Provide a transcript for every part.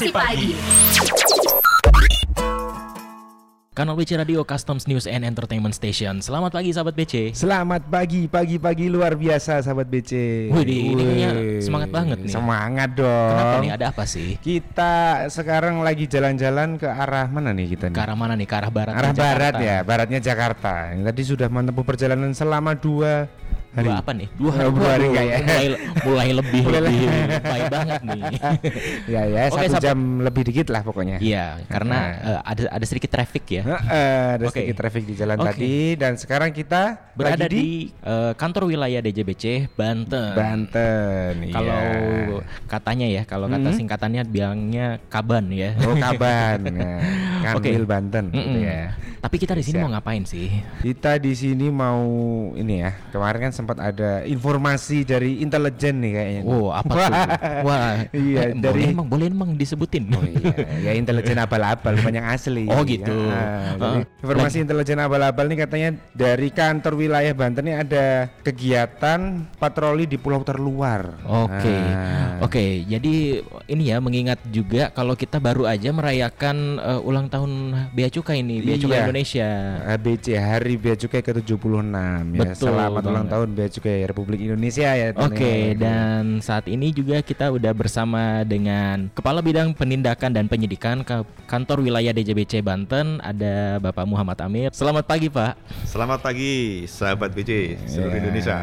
Motivasi Pagi. Kanal BC Radio Customs News and Entertainment Station. Selamat pagi sahabat BC. Selamat pagi, pagi-pagi luar biasa sahabat BC. Wih, di- ini kayaknya semangat banget nih. Semangat dong. Kenapa nih? Ada apa sih? Kita sekarang lagi jalan-jalan ke arah mana nih kita nih? Ke arah mana nih? Ke arah barat. arah Jakarta. barat ya, baratnya Jakarta. Ini Tadi sudah menempuh perjalanan selama dua hari. Dua apa nih? Dua Oh, dua hari Waduh, nggak ya? Mulai, mulai lebih Mulai lebih le- baik banget nih. ya ya, Oke, satu jam lebih dikit lah pokoknya. Iya, karena eh, ada ada sedikit traffic ya. Heeh, ada Oke. sedikit traffic di jalan Oke. tadi dan sekarang kita Berada lagi di, eh, kantor wilayah DJBC Banten. Banten. Kalau iya. katanya ya, kalau kata Hmm. singkatannya bilangnya Kaban ya. Oh Kaban, Oke. Kanwil Banten gitu Mm-mm. ya. Tapi kita di sini mau ngapain sih? Kita di sini mau ini ya. Kemarin kan sempat ada informasi dari intelijen nih kayaknya. Oh, apa tuh? Wah, Iya, eh, dari- boleh emang boleh emang disebutin. Oh iya, ya intelijen abal-abal bukan yang asli. Oh, gitu. Ya, jadi Ah. informasi intelijen abal-abal nih katanya dari kantor wilayah Banten ini ada kegiatan patroli di pulau terluar. Oke, Ah. oke. Jadi ini ya mengingat juga kalau kita baru aja merayakan eh, ulang tahun Bea Cukai ini, Bea Cukai Iya. Indonesia. ABC Hari Bea Cukai ke-76 ya. Betul Selamat ulang banget. Tahun Bea Cukai Republik Indonesia ya. Oke, teman-teman. dan saat ini juga kita udah bersama dengan Kepala Bidang Penindakan dan Penyidikan ke Kantor Wilayah DJBC Banten, ada Bapak Muhammad Amir. Selamat pagi, Pak. Selamat pagi sahabat BC seluruh Ya, Indonesia.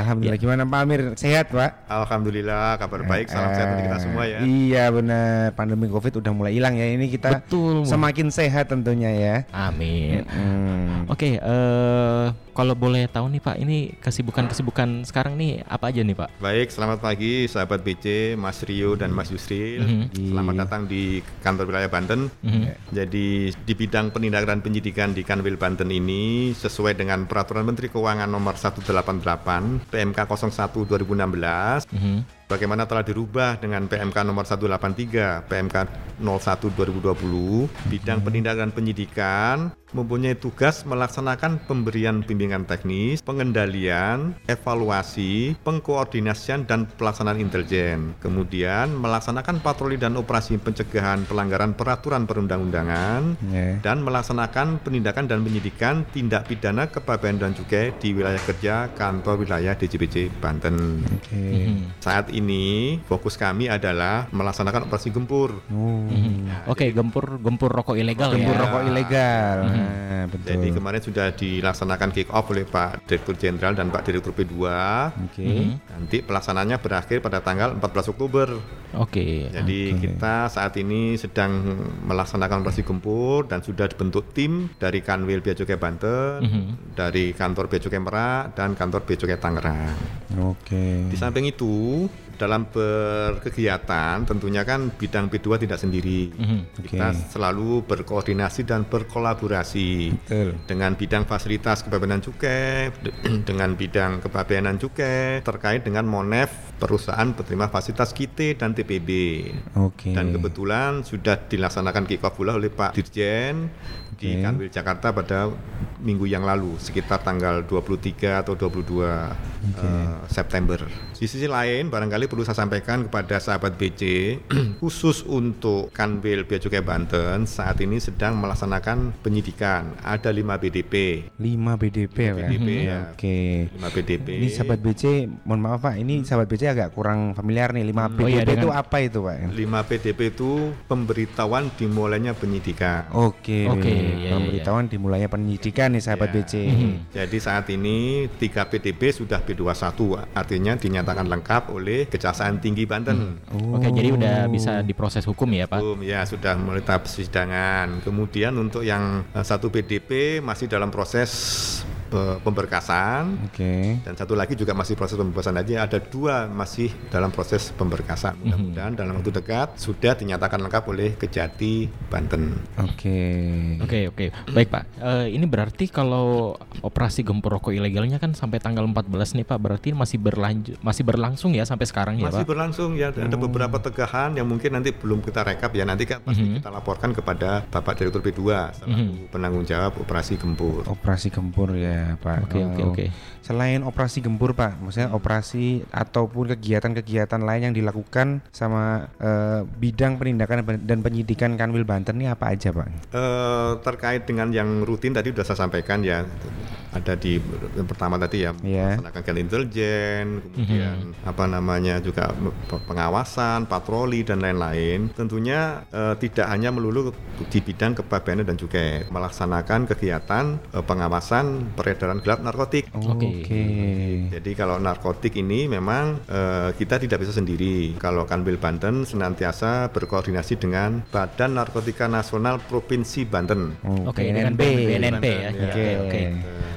Alhamdulillah Ya. gimana Pak Amir? Sehat, Pak? Alhamdulillah kabar baik, salam sehat untuk kita semua ya. Iya benar, pandemi Covid udah mulai hilang ya. Ini kita Betul. semakin sehat tentunya ya. Amin. Hmm. Oke, eh kalau boleh tahu nih Pak, ini kesibukan-kesibukan sekarang nih apa aja nih Pak? Baik, selamat pagi sahabat BC, Mas Rio dan Mas Yusril. Mhm. Selamat datang di kantor wilayah Banten. Mhm. Jadi di bidang penindakan dan penyidikan di Kanwil Banten ini sesuai dengan Peraturan Menteri Keuangan Nomor 188 PMK 01 2016 Mhm. Bagaimana telah dirubah dengan PMK nomor 183, PMK 01 2020, bidang penindakan penyidikan mempunyai tugas melaksanakan pemberian bimbingan teknis, pengendalian, evaluasi, pengkoordinasian dan pelaksanaan intelijen. Kemudian melaksanakan patroli dan operasi pencegahan pelanggaran peraturan perundang-undangan Ya. dan melaksanakan penindakan dan penyidikan tindak pidana kepabeanan dan cukai di wilayah kerja kantor wilayah DJBC Banten. Mhm. Saat ini fokus kami adalah melaksanakan operasi gempur. Oh. Mhm. Oke, gempur gempur rokok ilegal Gempur ya. rokok ilegal. Nah, betul. Jadi kemarin sudah dilaksanakan kick off oleh Pak Direktur Jenderal dan Pak Direktur P2. Oke. Mhm. Nanti pelaksanaannya berakhir pada tanggal 14 Oktober. Oke. Jadi Oke. kita saat ini sedang melaksanakan operasi gempur dan sudah dibentuk tim dari Kanwil Bea Cukai Banten, Mhm. dari kantor Bea Cukai Merak dan kantor Bea Cukai Tangerang. Oke. Di samping itu, dalam berkegiatan tentunya kan bidang P2 tidak sendiri. Mhm. Kita Oke. selalu berkoordinasi dan berkolaborasi Betul. dengan bidang fasilitas kepabeanan cukai, de- dengan bidang kepabeanan cukai terkait dengan Monef perusahaan penerima fasilitas KITE dan TPB. Oke. Dan kebetulan sudah dilaksanakan kick off pula oleh Pak Dirjen di Oke. Kanwil Jakarta pada minggu yang lalu sekitar tanggal 23 atau 22 eh, September. Di sisi lain barangkali perlu saya sampaikan kepada sahabat BC khusus untuk Kanwil Bea Cukai Banten saat ini sedang melaksanakan penyidikan. Ada 5 BDP. 5 BDP ya, Pak? BDP, Mhm. ya. Oke. 5 BDP. Ini sahabat BC, mohon maaf Pak, ini sahabat BC agak kurang familiar nih. 5 Oh BDP iya, dengan- itu apa itu Pak? 5 PDP itu pemberitahuan dimulainya penyidikan. Oke. Oke, iya, iya, Pemberitahuan dimulainya penyidikan nih sahabat Ya. BC. Jadi saat ini 3 PDP sudah B21 artinya dinyatakan lengkap oleh Kejaksaan Tinggi Banten. Oke, jadi udah Oh. bisa diproses hukum ya, Pak? Hukum, ya sudah mulai tahap persidangan. Kemudian untuk yang eh, satu PDP masih dalam proses pemberkasan Oke. dan satu lagi juga masih proses pembebasan aja ada dua masih dalam proses pemberkasan mudah-mudahan dalam waktu dekat sudah dinyatakan lengkap oleh Kejati Banten Oke. Oke oke baik Pak. Eh, ini berarti kalau operasi gempur rokok ilegalnya kan sampai tanggal 14 nih Pak. Berarti masih berlanjut masih berlangsung ya sampai sekarang ya masih Pak. berlangsung ya ada beberapa tegahan yang mungkin nanti belum kita rekap ya nanti kan pasti Mhm. kita laporkan kepada Bapak Direktur P2 selaku penanggung jawab operasi gempur Operasi gempur ya. Iya, Pak. Oke oke Oh. oke. Selain operasi gempur, Pak, maksudnya operasi ataupun kegiatan-kegiatan lain yang dilakukan sama eh, bidang penindakan dan penyidikan Kanwil Banten ini apa aja, Pak? Eh, terkait dengan yang rutin tadi sudah saya sampaikan ya ada di yang pertama tadi ya Iya. melaksanakan kegiatan intelijen kemudian apa namanya juga pe- pengawasan patroli dan lain-lain tentunya eh, tidak hanya melulu di bidang kepabeanan dan cukai melaksanakan kegiatan eh, pengawasan peredaran gelap narkotik Oke. Oke. jadi kalau narkotik ini memang eh, kita tidak bisa sendiri. Kalau Kanwil Banten senantiasa berkoordinasi dengan Badan Narkotika Nasional Provinsi Banten. Oke, dengan BNNP ya. Banten, Oke ya. oke.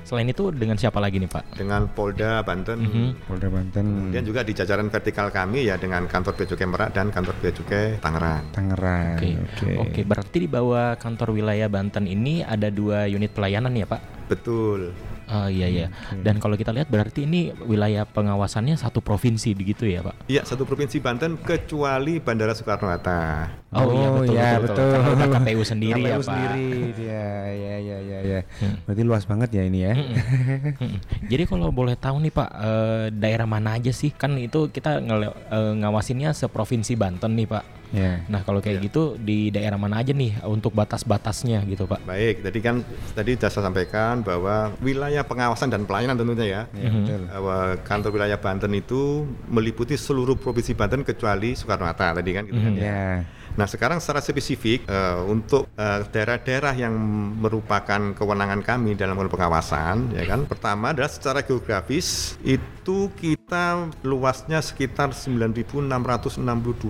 Selain itu dengan siapa lagi nih Pak? dengan Polda Banten. Mhm. Polda Banten, Kemudian juga di jajaran vertikal kami ya dengan kantor Bea Cukai Merak dan kantor Bea Cukai Tangerang. Tangerang. Oke oke. Berarti di bawah kantor wilayah Banten ini ada dua unit pelayanan ya Pak? Betul. Oh iya iya. Dan kalau kita lihat berarti ini wilayah pengawasannya satu provinsi begitu ya Pak? Iya, satu provinsi Banten kecuali Bandara Soekarno Hatta. Oh, iya Oh, betul iya, betul. betul. Karena udah KPU sendiri ya KPU Pak. sendiri dia. Ya ya ya ya. Hmm. Berarti luas banget ya ini ya. Mm-mm. Jadi kalau boleh tahu nih Pak, eh, daerah mana aja sih? Kan itu kita eh, ngawasinnya seprovinsi Banten nih Pak. Ya. Nah kalau kayak gitu di daerah mana aja nih untuk batas-batasnya gitu Pak? Baik, tadi kan tadi sudah saya sampaikan bahwa wilayah pengawasan dan pelayanan tentunya ya. Ya, betul. bahwa kantor wilayah Banten itu meliputi seluruh provinsi Banten kecuali Soekarno Hatta tadi kan gitu kan ya. Ya. Nah sekarang secara spesifik eh, untuk eh, daerah-daerah yang merupakan kewenangan kami dalam hal pengawasan ya kan pertama adalah secara geografis itu kita luasnya sekitar 9.662,92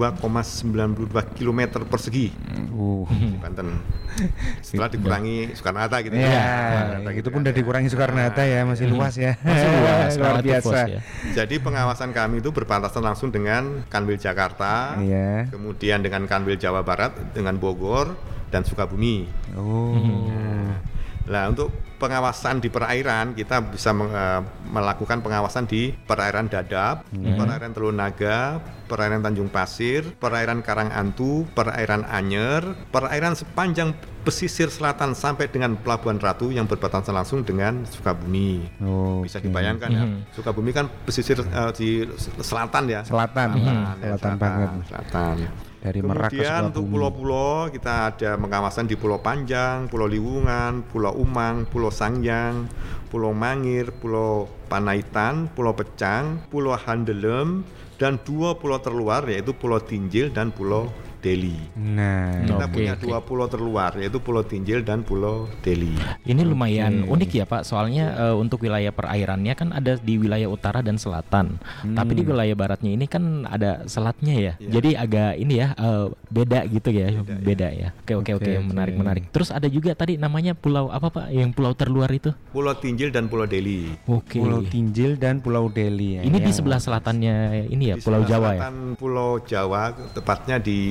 km persegi Uh. di Banten setelah dikurangi Soekarno Hatta gitu Ya, Soekarno Hatta itu gitu pun kan udah ya. dikurangi Soekarno Hatta ya, masih luas ya. Masih luas, luar biasa. ya. Jadi pengawasan kami itu berbatasan langsung dengan Kanwil Jakarta, Iya. kemudian dengan Kanwil Jawa Barat, dengan Bogor dan Sukabumi. Oh. Nah, untuk pengawasan di perairan kita bisa meng- eh, melakukan pengawasan di perairan Dadap, perairan Teluk Naga, perairan Tanjung Pasir, perairan Karangantu, perairan Anyer, perairan sepanjang pesisir selatan sampai dengan Pelabuhan Ratu yang berbatasan langsung dengan Sukabumi. Oh. Bisa dibayangkan ya, Sukabumi kan pesisir eh, di selatan ya. Selatan. ya, Selatan banget. Selatan. Dari Merak ke Kemudian untuk pulau-pulau kita ada pengawasan di Pulau Panjang, Pulau Liwungan, Pulau Umang, Pulau Sangyang, Pulau Mangir, Pulau Panaitan, Pulau Pecang, Pulau Handelem, dan dua pulau terluar yaitu Pulau Tinjil dan Pulau Deli. Nah, Kita Oke, punya oke. dua pulau terluar yaitu Pulau Tinjil dan Pulau Deli. Ini lumayan unik ya Pak, soalnya eh, untuk wilayah perairannya kan ada di wilayah utara dan selatan, tapi di wilayah baratnya ini kan ada selatnya ya, Iya. jadi agak ini ya eh, beda gitu ya, beda, ya. Oke oke oke, menarik menarik. Terus ada juga tadi namanya pulau apa Pak, yang pulau terluar itu? Pulau Tinjil dan Pulau Deli. Oke. Pulau Tinjil dan Pulau Deli ya. Ini di Yang- sebelah selatannya ini ya, Di Pulau Jawa ya. selatan Pulau Jawa, tepatnya di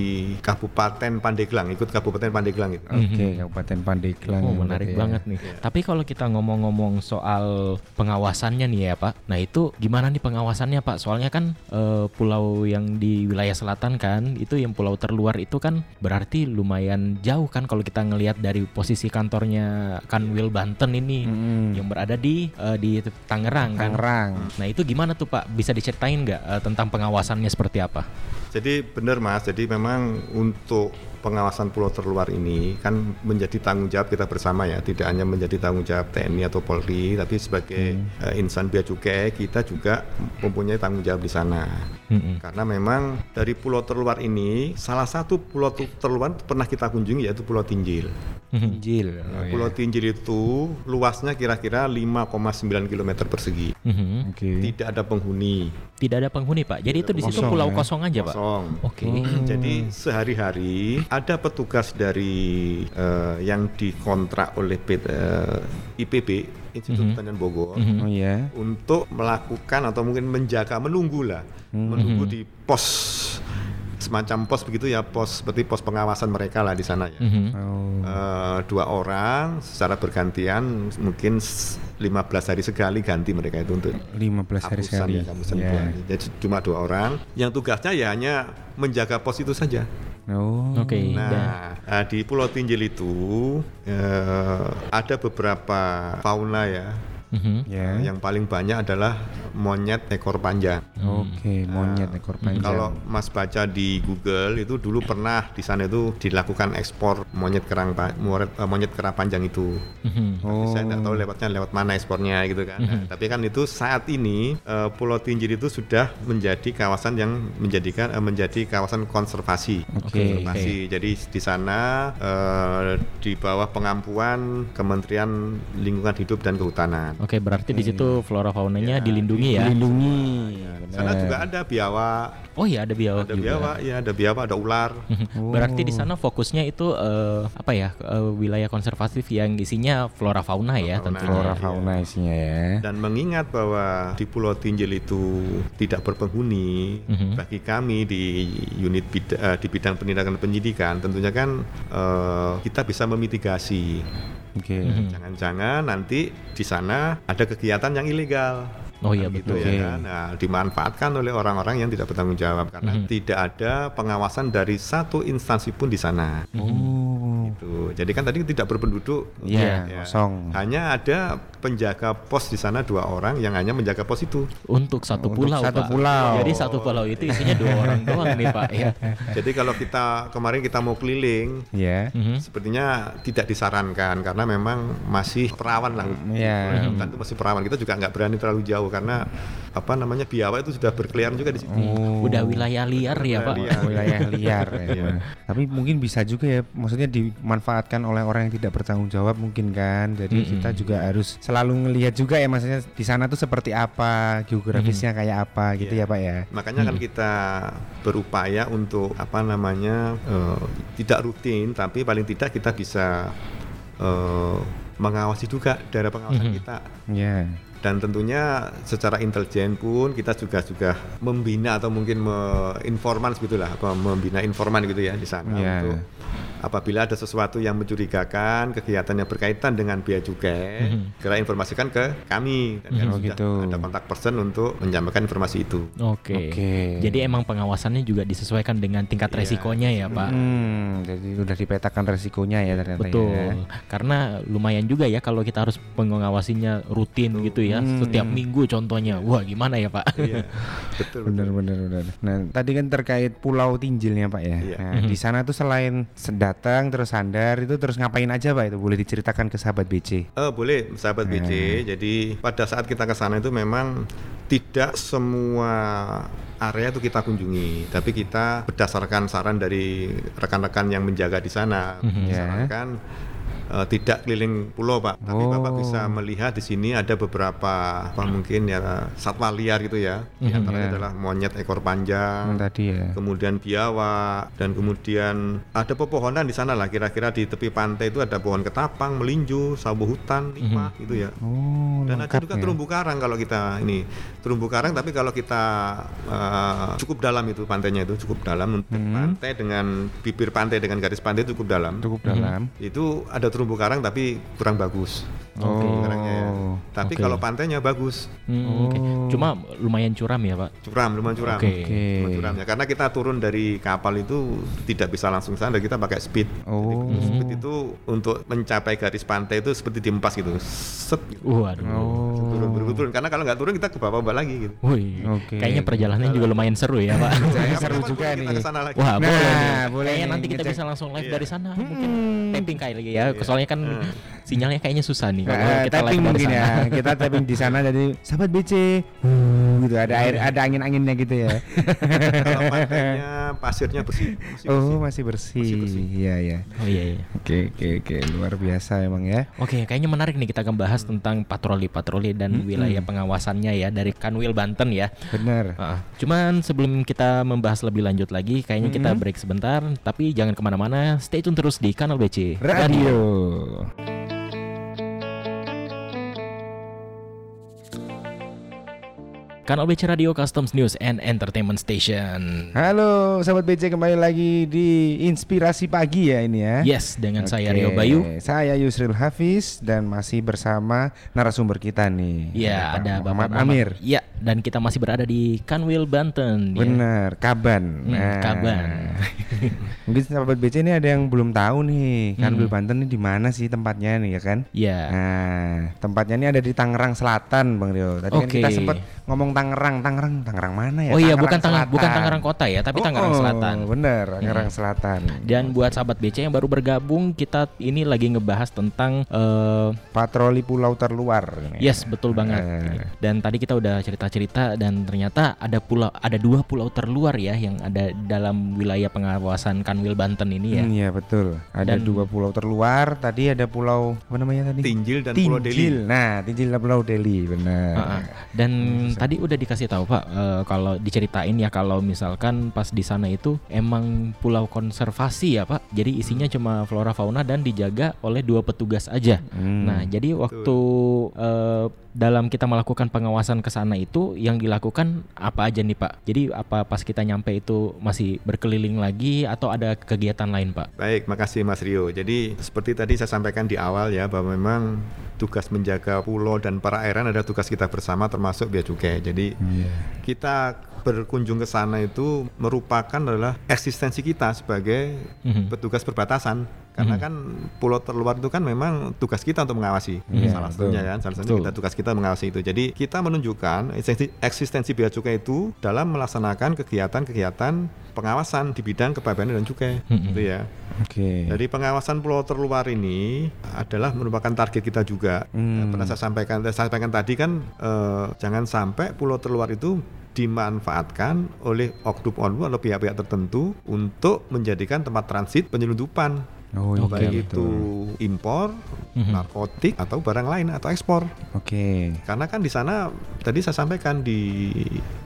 Kabupaten Pandeglang, ikut Kabupaten Pandeglang itu. Oke, Kabupaten Pandeglang. Oh menarik ya. banget nih. Tapi kalau kita ngomong-ngomong soal pengawasannya nih ya Pak, nah itu gimana nih pengawasannya Pak? Soalnya kan eh, pulau yang di wilayah selatan kan, itu yang pulau terluar itu kan berarti lumayan jauh kan kalau kita ngelihat dari posisi kantornya Kanwil Banten ini Mm-mm. yang berada di eh, di Tangerang kan. Tangerang. Nah itu gimana tuh Pak? Bisa diceritain nggak eh, tentang pengawasannya seperti apa? Jadi benar Mas, jadi memang untuk pengawasan pulau terluar ini kan menjadi tanggung jawab kita bersama ya, tidak hanya menjadi tanggung jawab TNI atau Polri, tapi sebagai eh, insan bea cukai kita juga mempunyai tanggung jawab di sana. Mm-mm. Karena memang dari pulau terluar ini salah satu pulau terluar pernah kita kunjungi yaitu Pulau Tinjil. Tinjil. Nah, Oh, pulau ya. Tinjil itu luasnya kira-kira 5,9 km persegi. Mhm. Oke. Tidak ada penghuni. Tidak ada penghuni Pak. Jadi itu di situ pulau ya? kosong aja Pak. Kosong. Oke. Jadi sehari-hari ada petugas dari eh, yang dikontrak oleh PT, eh, IPB Institut Mhm. Pertanian Bogor Mhm. Oh ya. untuk melakukan atau mungkin menjaga menunggu lah menunggu di pos semacam pos begitu ya pos seperti pos pengawasan mereka lah di sana ya. Mhm. Oh. Eh, dua orang secara bergantian mungkin s- 15 hari sekali ganti mereka itu untuk 15 hari hapusan sekali. ya, Ya. buah. Jadi cuma dua orang yang tugasnya ya hanya menjaga pos itu saja. Oh. Oke. dan- Nah, eh, di Pulau Tinjil itu eh, ada beberapa fauna ya Mhm. Ya. Yang paling banyak adalah monyet ekor panjang. Oke, monyet ekor panjang. Kalau Mas baca di Google itu dulu pernah di sana itu dilakukan ekspor monyet kerang monyet, eh, monyet kerang panjang itu. Mhm. Tapi Saya nggak Oh. tahu lewatnya lewat mana ekspornya gitu kan. Nah, tapi kan itu saat ini eh, Pulau Tinjil itu sudah menjadi kawasan yang menjadikan eh, menjadi kawasan konservasi. Oke. Konservasi. Jadi di sana eh, di bawah pengampuan Kementerian Lingkungan Hidup dan Kehutanan. Oke, berarti di situ flora faunanya Ya, dilindungi ya. Dilindungi. Di sana juga ada biawak, Oh iya ada biawak ada juga. biawak, ya ada biawak, ada ular. Berarti di sana fokusnya itu eh, apa ya eh, wilayah konservatif yang isinya flora fauna ya Fauna. tentunya. Flora fauna isinya ya. Dan mengingat bahwa di Pulau Tinjil itu tidak berpenghuni, Mhm. bagi kami di unit bid- eh, di bidang penindakan penyidikan, tentunya kan eh, kita bisa memitigasi. Oke. Mhm. Jangan-jangan nanti di sana ada kegiatan yang ilegal. Oh iya, gitu betul. ya Oke. kan. Nah, dimanfaatkan oleh orang-orang yang tidak bertanggung jawab karena Mhm. tidak ada pengawasan dari satu instansi pun di sana. Oh. Gitu. Jadi kan tadi tidak berpenduduk. Iya, Ya. kosong. Hanya ada penjaga pos di sana dua orang yang hanya menjaga pos itu. Untuk satu Untuk pulau, satu Pak. pulau. Jadi satu pulau itu isinya dua orang doang nih, Pak. Ya. Jadi kalau kita kemarin kita mau keliling, Ya. Mhm. sepertinya tidak disarankan karena memang masih perawan lah. Iya. Hutan itu masih perawan. Kita juga nggak berani terlalu jauh karena apa namanya biawak itu sudah berkeliaran juga di situ. Oh. Udah wilayah liar ya, Pak. Wilayah wilayah liar ya. Iya. Tapi mungkin bisa juga ya, maksudnya dimanfaatkan oleh orang yang tidak bertanggung jawab mungkin kan. Jadi Mm-mm. kita juga harus selalu ngelihat juga ya, maksudnya di sana tuh seperti apa, geografisnya kayak apa gitu Iya. ya Pak ya. Makanya kan kita berupaya untuk apa namanya eh, tidak rutin, tapi paling tidak kita bisa eh, mengawasi juga daerah pengawasan Mhm. kita. Ya. Dan tentunya secara intelijen pun kita juga juga membina atau mungkin me- informan begitulah, apa membina informan gitu ya di sana Iya. untuk apabila ada sesuatu yang mencurigakan kegiatan yang berkaitan dengan biaya cukai, Mhm. segera informasikan ke kami dan kami Oh, sudah gitu. ada kontak person untuk menyampaikan informasi itu. Oke. Oke. Jadi emang pengawasannya juga disesuaikan dengan tingkat Iya. resikonya ya, Pak. Hmm, jadi udah dipetakan resikonya ya ternyata ya. Betul. Karena lumayan juga ya kalau kita harus pengawasinya rutin gitu ya, Hmm. setiap minggu contohnya. Wah, gimana ya, Pak? Iya, betul. Bener betul. bener bener. Nah tadi kan terkait Pulau Tinjilnya Pak ya. Iya. Nah, di sana tuh selain datang terus sandar itu terus ngapain aja Pak itu boleh diceritakan ke sahabat BC. Eh, boleh, sahabat BC. Hmm. Jadi pada saat kita ke sana itu memang tidak semua area itu kita kunjungi, tapi kita berdasarkan saran dari rekan-rekan yang menjaga di sana, Mhm. Ya. misalkan eh, tidak keliling pulau pak, tapi bapak Oh. bisa melihat di sini ada beberapa apa mungkin ya satwa liar gitu ya, di Mhm. antaranya Ya. adalah monyet ekor panjang, tadi ya. kemudian biawak dan kemudian ada pepohonan di sana lah kira-kira di tepi pantai itu ada pohon ketapang, melinju, sawo hutan, lipah gitu ya. Oh, Dan ada juga ya. terumbu karang kalau kita ini terumbu karang tapi kalau kita eh, cukup dalam itu pantainya itu cukup dalam untuk Hmm. pantai dengan bibir pantai dengan garis pantai cukup dalam. Cukup dalam. Itu ada terumbu karang tapi kurang bagus Oke. Oh. karangnya ya. Tapi Oke. kalau pantainya bagus, Hmm, oke. Oh. Cuma lumayan curam ya, Pak. curam, lumayan curam. Oke. Oke. Lumayan curam ya karena kita turun dari kapal itu tidak bisa langsung sana kita pakai speed. Oh. Jadi speed itu untuk mencapai garis pantai itu seperti diempas gitu. Set gitu. Waduh. Oh. Turun, turun, turun. Karena kalau nggak turun kita ke bawah-bawah lagi gitu. Wih, Oke. kayaknya perjalanannya juga lumayan seru ya, Pak. Seru juga nih. lagi. Wah, Nah, boleh. nih. boleh Kayaknya nanti kita ngecek. bisa langsung live Iya. dari sana. Mungkin Hmm. tapping kali ya. Soalnya kan sinyalnya kayaknya susah nih kalau Eh, kita dari mungkin sana. ya. Kita tapping di sana jadi sahabat BC. Uh, gitu ada air ada angin-anginnya gitu ya. Kalau pantainya pasirnya bersih. Masih oh, bersih. masih bersih. Masih bersih. Iya, iya. Oh iya, iya. Oke, oke, oke. Luar biasa emang ya. Oke, kayaknya menarik nih kita akan bahas tentang patroli-patroli dan wilayah pengawasannya ya dari Kanwil Banten ya. Benar. Ah, cuman sebelum kita membahas lebih lanjut lagi, kayaknya kita break sebentar. Tapi jangan ke mana-mana, stay tune terus di Kanal BC Radio. Kanal BC Radio Customs News and Entertainment Station. Halo, sahabat BC kembali lagi di Inspirasi Pagi ya ini ya. Yes, dengan saya Oke, Rio Bayu. Saya Yusril Hafiz dan masih bersama narasumber kita nih. Ya, Pak ada Bapak Muhammad Muhammad. Amir. Ya, dan kita masih berada di Kanwil Banten. ya. Benar, Kaban. Hmm, Kaban. Mungkin sahabat BC ini ada yang belum tahu nih, Kanwil Hmm. Banten ini di mana sih tempatnya nih ya kan? Ya. Nah, tempatnya ini ada di Tangerang Selatan, Bang Rio. Tadi kan Oke. kita sempat ngomong Tangerang, Tangerang, Tangerang mana ya? Oh iya, bukan Tangerang, bukan Tangerang Kota ya, tapi Oh, Tangerang oh, Selatan. Bener, Tangerang Selatan. Dan buat sahabat BC yang baru bergabung, kita ini lagi ngebahas tentang eh, patroli pulau terluar. Yes, betul banget. Eh. Dan tadi kita udah cerita-cerita dan ternyata ada pulau ada dua pulau terluar ya yang ada dalam wilayah pengawasan Kanwil Banten ini ya. Hmm, iya betul. Ada Dan- dua pulau terluar. Tadi ada pulau apa namanya tadi? Tinjil dan Pulau Deli. Tinjil. Nah, Tinjil dan Pulau Deli, benar. Ah, ah. Dan tadi udah dikasih tahu Pak eh, kalau diceritain ya kalau misalkan pas di sana itu emang pulau konservasi ya Pak. Jadi isinya cuma flora fauna dan dijaga oleh dua petugas aja. Hmm. Nah, jadi waktu eh, dalam kita melakukan pengawasan ke sana itu yang dilakukan apa aja nih Pak? Jadi apa pas kita nyampe itu masih berkeliling lagi atau ada kegiatan lain Pak? Baik, makasih Mas Rio. Jadi seperti tadi saya sampaikan di awal ya bahwa memang tugas menjaga pulau dan perairan ada tugas kita bersama termasuk bea cukai. Jadi Iya. kita berkunjung ke sana itu merupakan adalah eksistensi kita sebagai Mhm. petugas perbatasan karena Mhm. kan pulau terluar itu kan memang tugas kita untuk mengawasi Iya, salah betul. satunya kan salah satunya Betul. kita tugas kita mengawasi itu jadi kita menunjukkan eksistensi, eksistensi bea cukai itu dalam melaksanakan kegiatan-kegiatan pengawasan di bidang kepabeanan dan cukai Mhm. gitu ya Oke. jadi pengawasan pulau terluar ini adalah merupakan target kita juga. Hmm. Pernah saya sampaikan, saya sampaikan tadi kan eh, jangan sampai pulau terluar itu dimanfaatkan oleh oknum-oknum atau pihak-pihak tertentu untuk menjadikan tempat transit penyelundupan. Oh iya baik itu betul. impor, Mhm. narkotik atau barang lain atau ekspor. Oke. Karena kan di sana tadi saya sampaikan di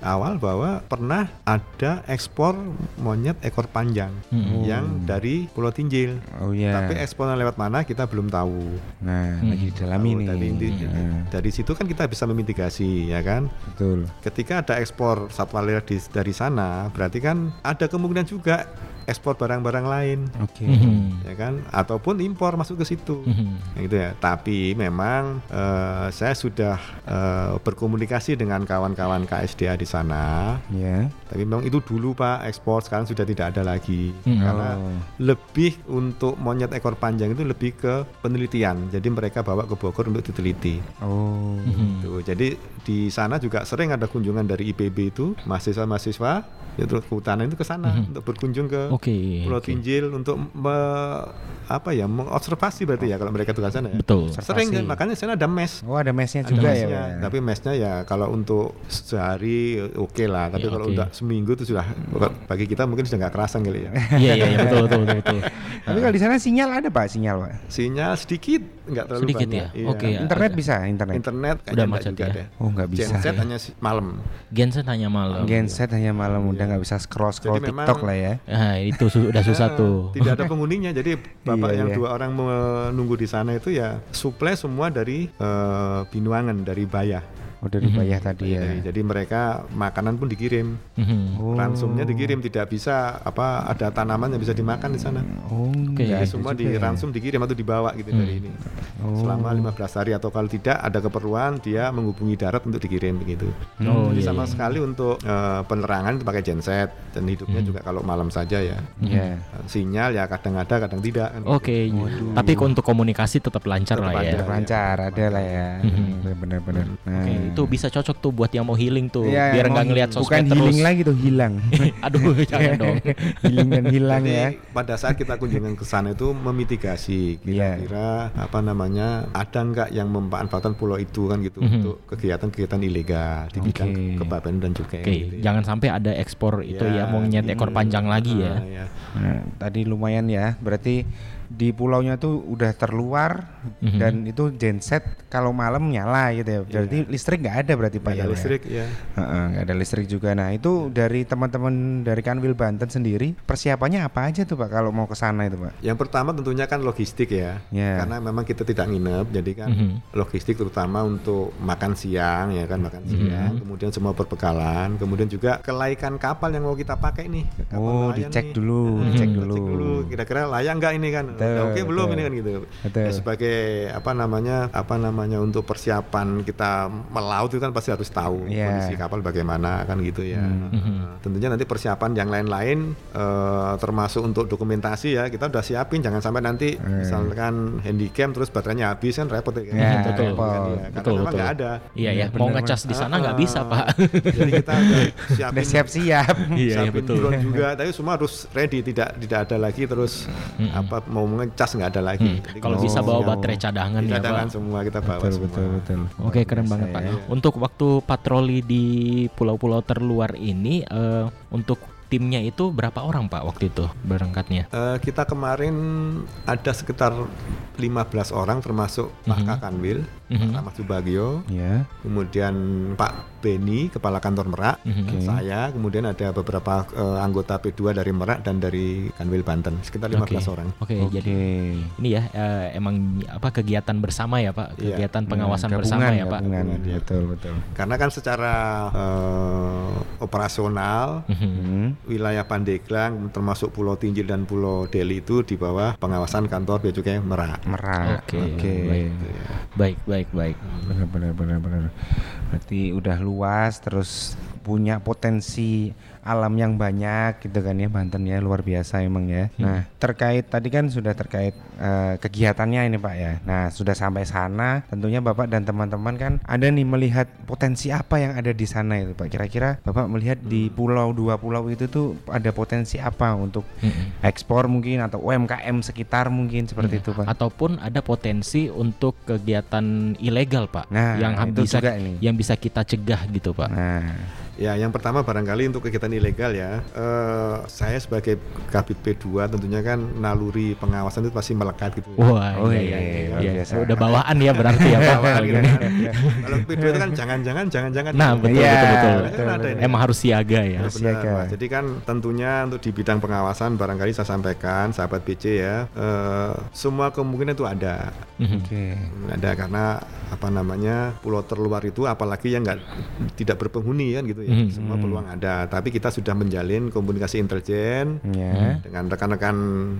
awal bahwa pernah ada ekspor monyet ekor panjang Mhm. yang dari Pulau Tinjil. Oh iya. Tapi ekspornya lewat mana kita belum tahu. Nah, Hmm. lagi didalami Tahu, nih. Dari, di- Nah, dari situ kan kita bisa memitigasi, ya kan? betul. Ketika ada ekspor satwa liar di- dari sana, berarti kan ada kemungkinan juga ekspor barang-barang lain, Oke. Mhm. ya kan? Ataupun impor masuk ke situ. Mhm. Nah, gitu ya. Tapi memang eh, saya sudah eh, berkomunikasi dengan kawan-kawan KSDA di sana. Ya. Tapi memang itu dulu Pak ekspor sekarang sudah tidak ada lagi Hmm. karena Oh. lebih untuk monyet ekor panjang itu lebih ke penelitian. Jadi mereka bawa ke Bogor untuk diteliti. Oh. Mhm. Tuh, jadi di sana juga sering ada kunjungan dari IPB itu mahasiswa-mahasiswa ya terus kehutanan itu ke sana Mhm. untuk berkunjung ke Oke. Pulau oke. Tinjil untuk me- apa ya mengobservasi berarti ya kalau mereka ke sana ya. Betul. Sering kan, makanya di sana ada mes. Oh, ada mesnya Ada juga mesnya. ya. Pak? Tapi mesnya ya kalau untuk sehari oke lah, tapi Ya, kalau oke. udah seminggu itu sudah bagi kita mungkin sudah nggak kerasan kali ya. Iya iya iya, betul betul betul. betul. Tapi kalau di sana sinyal ada Pak, sinyal Pak. Sinyal sedikit, nggak terlalu Sedikit banyak. ya? Iya. Oke, ya. Internet ada. bisa, internet. Internet Udah kayaknya macet ya? deh. Oh, nggak bisa. Genset ya. hanya si- malam. Genset hanya malam. Genset hanya malam udah nggak bisa scroll scroll Jadi memang- TikTok lah ya. Nah, itu su- udah susah Ah, tuh. Tidak ada penghuninya. Jadi bapak Iya, yang iya. dua orang menunggu di sana itu ya suplai semua dari eh, Binuangan dari Bayah. Oh, dari Mhm. Bayah tadi ya. Jadi, mereka makanan pun dikirim. Mhm. Oh. Ransumnya dikirim tidak bisa apa ada tanaman yang bisa dimakan di sana. Oh, Oke. nggak Jadi semua juga di ya. ransum dikirim atau dibawa gitu Hmm. dari ini. Oh. Selama 15 hari atau kalau tidak ada keperluan dia menghubungi darat untuk dikirim begitu. Oh, Jadi iya, sama iya. sekali untuk eh, penerangan itu pakai genset dan hidupnya Hmm. juga kalau malam saja ya. Iya. Sinyal ya kadang ada kadang tidak. kan gitu. Oke, tapi untuk komunikasi tetap lancar Tetap lah ya. ada. Tetap lancar ada lah ya. Benar-benar. Nah. Oke, itu bisa cocok tuh buat yang mau healing tuh, Iya, biar nggak ngelihat Bukan sosmed terus. healing lagi tuh hilang. Aduh, jangan dong. healing dan hilang Jadi ya. pada saat kita kunjungan ke sana itu memitigasi Iya. kira-kira apa namanya ada nggak yang memanfaatkan pulau itu kan gitu Mhm. untuk kegiatan-kegiatan ilegal di bidang dan cukai. Oke, gitu ya. jangan sampai ada ekspor itu ya, mau nyet ekor hmm, panjang lagi ya. ah, ya. Nah, tadi lumayan ya. Berarti di pulaunya tuh udah terluar Mhm. dan itu genset kalau malam nyala gitu ya. Berarti listrik nggak ada berarti Pak Nggak ada ya? listrik ya. Heeh, nggak ada listrik juga. Nah itu dari teman-teman dari Kanwil Banten sendiri persiapannya apa aja tuh Pak kalau mau ke sana itu Pak? Yang pertama tentunya kan logistik ya. Ya. Karena memang kita tidak nginep, jadi kan Mhm. logistik terutama untuk makan siang ya kan makan Mhm. siang, kemudian semua perbekalan, kemudian juga kelaikan kapal yang mau kita pakai nih. Kapal Oh dicek nih. dulu, Hmm, dicek kita dulu. cek dulu kira-kira layak nggak ini kan. Betul, Udah Oke belum betul. ini kan gitu. Betul. Ya, sebagai apa namanya apa namanya untuk persiapan kita melaut itu kan pasti harus tahu Iya. kondisi kapal bagaimana kan gitu ya. Hmm. Eh, Tentunya nanti persiapan yang lain-lain eh, termasuk untuk dokumentasi ya kita udah siapin jangan sampai nanti Hmm. misalkan handycam terus baterainya habis kan repot ya. Ya, betul. Kan, ya. Karena Betul, memang nggak ada. Iya ya, Bener, mau ngecas di sana nggak Ah, bisa pak. Jadi kita udah siapin Udah siap-siap. Iya, iya, betul. drone juga tapi semua harus ready tidak tidak ada lagi terus apa mau ngecas nggak ada lagi Hmm, Jadi Kalau bisa bawa baterai cadangan ya cadangan pak. semua kita bawa betul, semua betul, betul. Oke keren banget pak. ya. Untuk waktu patroli di pulau-pulau terluar ini, eh, untuk timnya itu berapa orang pak waktu itu berangkatnya? Eh, kita kemarin ada sekitar 15 orang termasuk Pak Kakanwil, Mhm. Pak Rahmat Subagio, Ya. kemudian Pak Beni kepala kantor Merak, Mhm. dan saya, kemudian ada beberapa eh, anggota P2 dari Merak dan dari Kanwil Banten, sekitar 15 Oke. orang. Oke, Oke. jadi ini ya eh, emang apa kegiatan bersama ya pak? Iya. Kegiatan pengawasan Gabungan, bersama ya pak? gabungan. Gabungan, ya. Betul, betul. Karena kan secara eh, operasional Mhm. Hmm. wilayah Pandeglang termasuk Pulau Tinjil dan Pulau Deli itu di bawah pengawasan kantor Bea Cukai Merak. Merak. Oke, Oke. baik. Baik, baik, baik. Benar, benar, benar, benar. Berarti udah luas, terus punya potensi alam yang banyak gitu kan ya Banten ya luar biasa emang ya. Nah terkait tadi kan sudah terkait eh, kegiatannya ini Pak ya. Nah sudah sampai sana tentunya Bapak dan teman-teman kan ada nih melihat potensi apa yang ada di sana itu Pak. Kira-kira Bapak melihat di pulau dua pulau itu tuh ada potensi apa untuk Mhm. ekspor mungkin atau UMKM sekitar mungkin seperti itu Pak. Ataupun ada potensi untuk kegiatan ilegal pak, Nah, yang itu bisa juga ini. yang bisa kita cegah gitu pak. Nah Ya, yang pertama barangkali untuk kegiatan ilegal ya, eh, saya sebagai Kabit P2 tentunya kan naluri pengawasan itu pasti melekat gitu. ya. Wah, Oh, iya, iya, iya, iya, iya, iya. Udah bawaan ya berarti ya pak. Bawaan kalau gitu gini. kan. Kalau P2 itu kan jangan-jangan, jangan-jangan. Nah betul Iya, betul betul. betul, Kan ada ini. Emang harus siaga ya. Ya, Harus benar, siaga. Mas. Jadi kan tentunya untuk di bidang pengawasan barangkali saya sampaikan sahabat BC ya, eh, semua kemungkinan itu ada. Mhm. oke. Ada karena apa namanya pulau terluar itu apalagi yang nggak tidak berpenghuni kan gitu ya. Mhm. Semua peluang ada. Tapi kita sudah menjalin komunikasi intelijen Ya. dengan rekan-rekan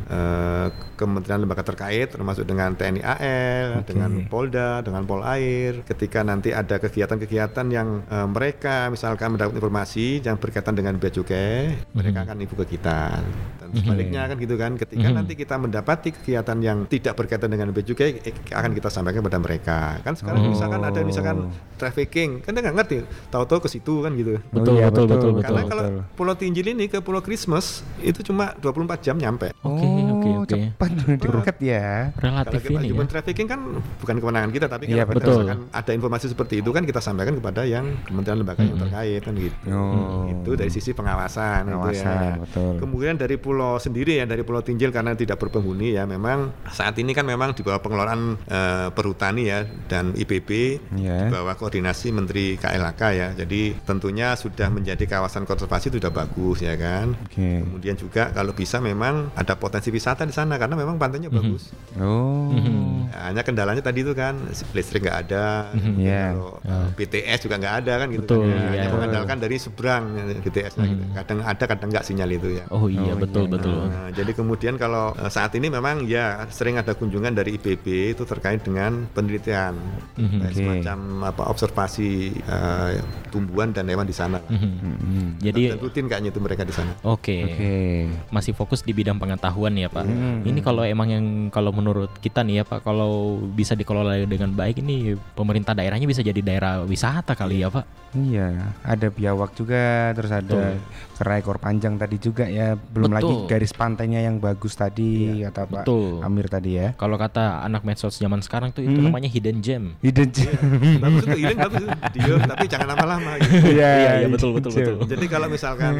eh, kementerian lembaga terkait termasuk dengan TNI AL, Oke. dengan Polda, dengan Polair. Ketika nanti ada kegiatan-kegiatan yang eh, mereka misalkan mendapat informasi yang berkaitan dengan bea cukai, mereka akan ibu ke kita. Dan sebaliknya kan gitu kan. Ketika Mhm. nanti kita mendapati kegiatan yang tidak berkaitan dengan bea cukai, eh, akan kita sampaikan kepada mereka. Kan sekarang Oh. misalkan ada misalkan trafficking, kan dia nggak ngerti, tahu-tahu ke situ kan gitu. Betul, iya, betul, betul, Karena betul. kalau Pulau Tinjil ini ke Pulau Christmas itu cuma 24 jam nyampe. Oke, Oh, oke, oke. cepat dekat ya. Relatif Kalau kita ini ya. trafficking kan bukan kewenangan kita, tapi Iya, kalau kita betul. misalkan ada informasi seperti itu kan kita sampaikan kepada yang kementerian lembaga yang terkait kan gitu. Oh. Itu dari sisi pengawasan, Pengawasan, ya. betul. Kemudian dari pulau sendiri ya, dari Pulau Tinjil karena tidak berpenghuni ya, memang saat ini kan memang di bawah pengelolaan eh, perhutani ya dan IPB Ya. di bawah koordinasi Menteri KLHK ya. Jadi tentunya sudah menjadi kawasan konservasi itu sudah bagus ya kan. Oke. Kemudian juga kalau bisa memang ada potensi wisata di sana karena memang pantainya bagus. Oh. Mhm. Ya, hanya kendalanya tadi itu kan listrik nggak ada, Mhm. kemudian Iya. kalau uh, BTS juga nggak ada kan gitu. Betul, kan. Ya, iya. Hanya mengandalkan dari seberang ya, BTS -nya gitu. Kadang ada, kadang nggak sinyal itu ya. Oh iya Oh, betul iya. betul. Nah, jadi kemudian kalau uh, saat ini memang ya sering ada kunjungan dari IPB itu terkait dengan penelitian, Mhm. Kayak Oke. semacam apa observasi uh, tumbuhan dan hewan di sana. Mhm. Mhm. Jadi Dan rutin kayaknya itu mereka di sana. oke. Oke. Masih fokus di bidang pengetahuan ya Pak. Hmm. Ini kalau emang yang kalau menurut kita nih ya Pak, kalau bisa dikelola dengan baik ini pemerintah daerahnya bisa jadi daerah wisata kali ya Pak. Iya, ada biawak juga, terus ada kerai ekor panjang tadi juga ya. Belum lagi Betul. garis pantainya yang bagus tadi kata Pak Betul. Amir tadi ya. Kalau kata anak medsos zaman sekarang tuh itu Hmm. namanya hidden gem. Hidden gem. bagus itu, healing bagus tapi jangan lama-lama. Gitu. Iya, iya, betul, betul, hidden betul. gem. Jadi kalau misalkan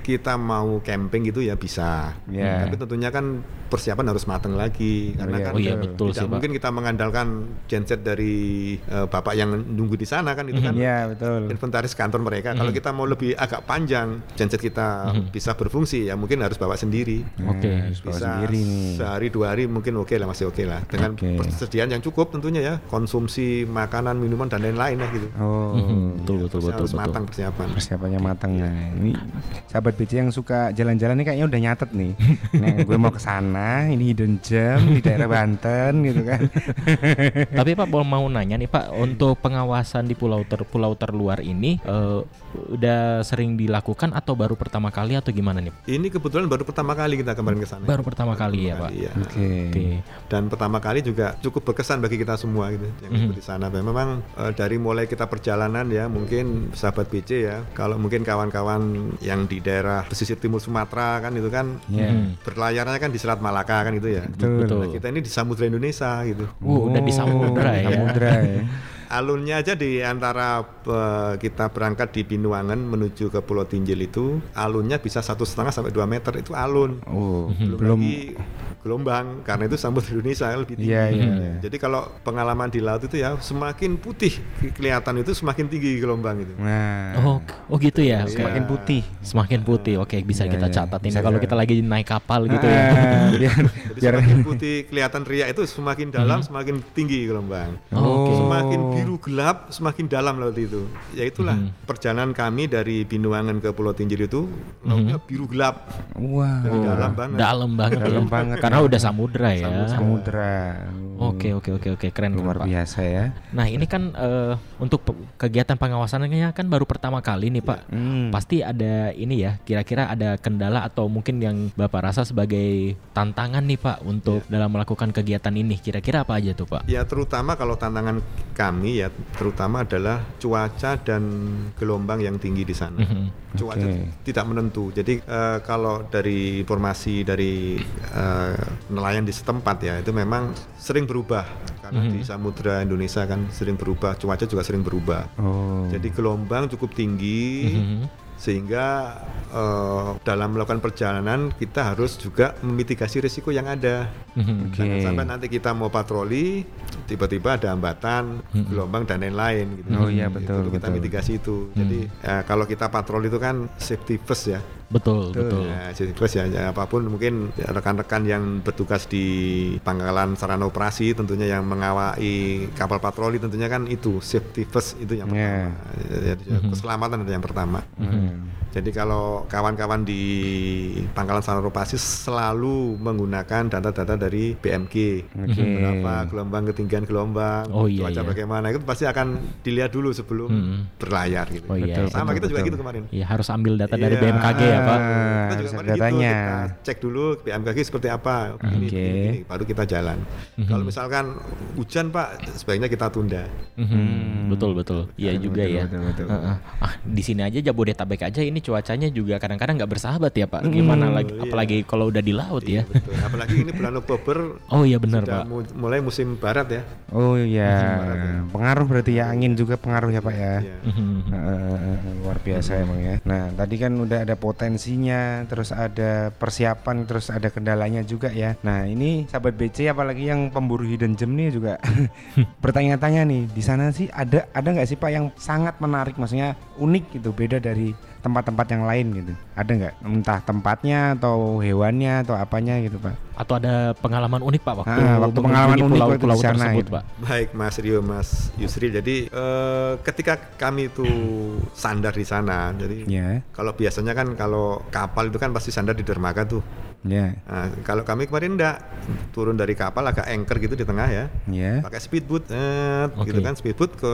kita mau camping gitu ya bisa. Ya. Tapi tentunya kan persiapan harus matang lagi karena iya, kan Oh iya betul tidak sih Pak. mungkin kita mengandalkan genset dari eh, bapak yang nunggu di sana kan itu kan Iya, betul. inventaris kantor mereka. Kalau kita mau lebih agak panjang, genset kita bisa berfungsi ya mungkin harus bawa sendiri. Oke. Nah, harus bawa Bisa sendiri nih. sehari dua hari mungkin oke lah masih oke lah dengan Oke. persediaan yang cukup tentunya ya konsumsi makanan minuman dan lain-lain lah gitu. Oh. Mhm, betul betul Harus betul betul. matang persiapan. persiapannya matang nah ini sahabat BC yang suka jalan-jalan nih kayaknya udah nyatet nih nah, gue mau ke sana ini hidden gem di daerah Banten gitu kan Tapi Pak mau mau nanya nih Pak, untuk pengawasan di pulau ter pulau terluar ini eh, udah sering dilakukan atau baru pertama kali atau gimana nih? Ini kebetulan baru pertama kali kita kemarin ke sana. Baru pertama kali ya Pak. Iya. oke Oke. Dan pertama kali juga cukup berkesan bagi kita semua gitu yang ikut di sana. Memang eh, dari mulai kita perjalanan ya mungkin sahabat BC ya, kalau mungkin kawan-kawan yang di daerah pesisir timur Sumatera kan itu kan ya Hmm. berlayarnya kan di Selat Malaka kan itu ya. betul Betul. Nah, kita ini di Samudra Indonesia gitu. Uh, udah di samudra ya. samudra ya Alunnya aja di antara eh, kita berangkat di Binuangan menuju ke Pulau Tinjil itu alunnya bisa satu setengah sampai 2 meter itu alun. oh Belum, belum lagi gelombang karena itu samudra Indonesia lebih tinggi. Iya, iya, iya. Jadi kalau pengalaman di laut itu ya semakin putih ke- kelihatan itu semakin tinggi gelombang itu. nah Oh, oh gitu ya. Oke. semakin putih Semakin putih. Oke, bisa Iya, kita iya. catat ini Bisa kalau kita- kita lagi naik kapal gitu ya. Ah, biar Jadi biar semakin putih kelihatan riak itu semakin dalam semakin tinggi gelombang. Oh, oke. Semakin biru gelap, semakin dalam laut itu. Ya itulah perjalanan kami dari Binuangan ke Pulau Tinjil itu lautnya biru gelap, wah Jadi dalam banget. Dalam banget. Dalam ya. banget. Karena udah samudra ya. samudra Oke, oke, oke, oke. Keren, keren, luar Pak. biasa ya Nah, ini kan eh, untuk kegiatan pengawasannya kan baru pertama kali nih, Pak. Hmm. Pasti ada ini ya, kira-kira ada kendala atau mungkin yang Bapak rasa sebagai tantangan nih, Pak, untuk dalam melakukan kegiatan ini. Kira-kira apa aja tuh, Pak? Ya terutama kalau tantangan kami ya terutama adalah cuaca dan gelombang yang tinggi di sana. Mhm. Cuaca Oke. tidak menentu. Jadi eh, kalau dari informasi dari eh, nelayan di setempat ya itu memang sering berubah karena di samudra Indonesia kan sering berubah, cuaca juga sering berubah. oh Jadi gelombang cukup tinggi Mhm. sehingga eh, dalam melakukan perjalanan kita harus juga memitigasi risiko yang ada. Mhm. oke Jangan sampai nanti kita mau patroli tiba-tiba ada hambatan, gelombang dan lain-lain gitu. Oh iya, Itu betul, kita betul. mitigasi itu. Jadi ya, kalau kita patroli itu kan safety first ya. Betul, betul. Ya, safety first ya, ya, apa pun mungkin ya, rekan-rekan yang bertugas di pangkalan sarana operasi tentunya yang mengawai kapal patroli tentunya kan itu safety first itu yang Ya. pertama. Ya, ya, Keselamatan itu yang pertama. Hmm. Jadi kalau kawan-kawan di pangkalan sarana operasi selalu menggunakan data-data dari BMG. Oke. Berapa gelombang ketinggian gelombang, Oh, iya, cuaca iya. bagaimana itu pasti akan dilihat dulu sebelum Hmm. berlayar gitu. Oh iya. Betul, Sama betul, kita juga betul. gitu kemarin. Iya, harus ambil data dari Iya. BMKG ya, Pak. Kita juga harus gitu, datanya. kita cek dulu BMKG seperti apa. Ini, Oke. ini, ini, baru kita jalan. Mhm. Kalau misalkan hujan Pak, sebaiknya kita tunda. Mhm, Betul, betul. Iya juga betul, ya. betul, betul. Heeh. Ah, di sini aja Jabodetabek aja ini cuacanya juga kadang-kadang nggak bersahabat ya, Pak. Gimana lagi iya. apalagi kalau udah di laut ya. Betul. Apalagi ini bulan Oktober Oh iya benar, sudah Pak. mu- mulai musim barat ya. Oh iya, pengaruh berarti ya angin juga pengaruh ya Pak ya. Iya. Eh, luar biasa emang ya. Nah tadi kan udah ada potensinya, terus ada persiapan, terus ada kendalanya juga ya. Nah ini sahabat BC apalagi yang pemburu hidden gem nih juga bertanya-tanya nih di sana sih ada ada nggak sih Pak yang sangat menarik, maksudnya unik gitu, beda dari tempat-tempat yang lain gitu. Ada nggak? Entah tempatnya atau hewannya atau apanya gitu Pak. Atau ada pengalaman unik Pak waktu, Ah, waktu pengalaman unik waktu pulau-pulau di sana tersebut, gitu. Pak. Baik Mas Rio, Mas Yusri. Jadi eh, ketika kami itu sandar di sana, jadi Ya, kalau biasanya kan kalau kapal itu kan pasti sandar di dermaga tuh. ya, Nah, kalau kami kemarin enggak turun dari kapal agak anchor gitu di tengah ya. ya. Pakai speedboat, eh, Oke. gitu kan speedboat ke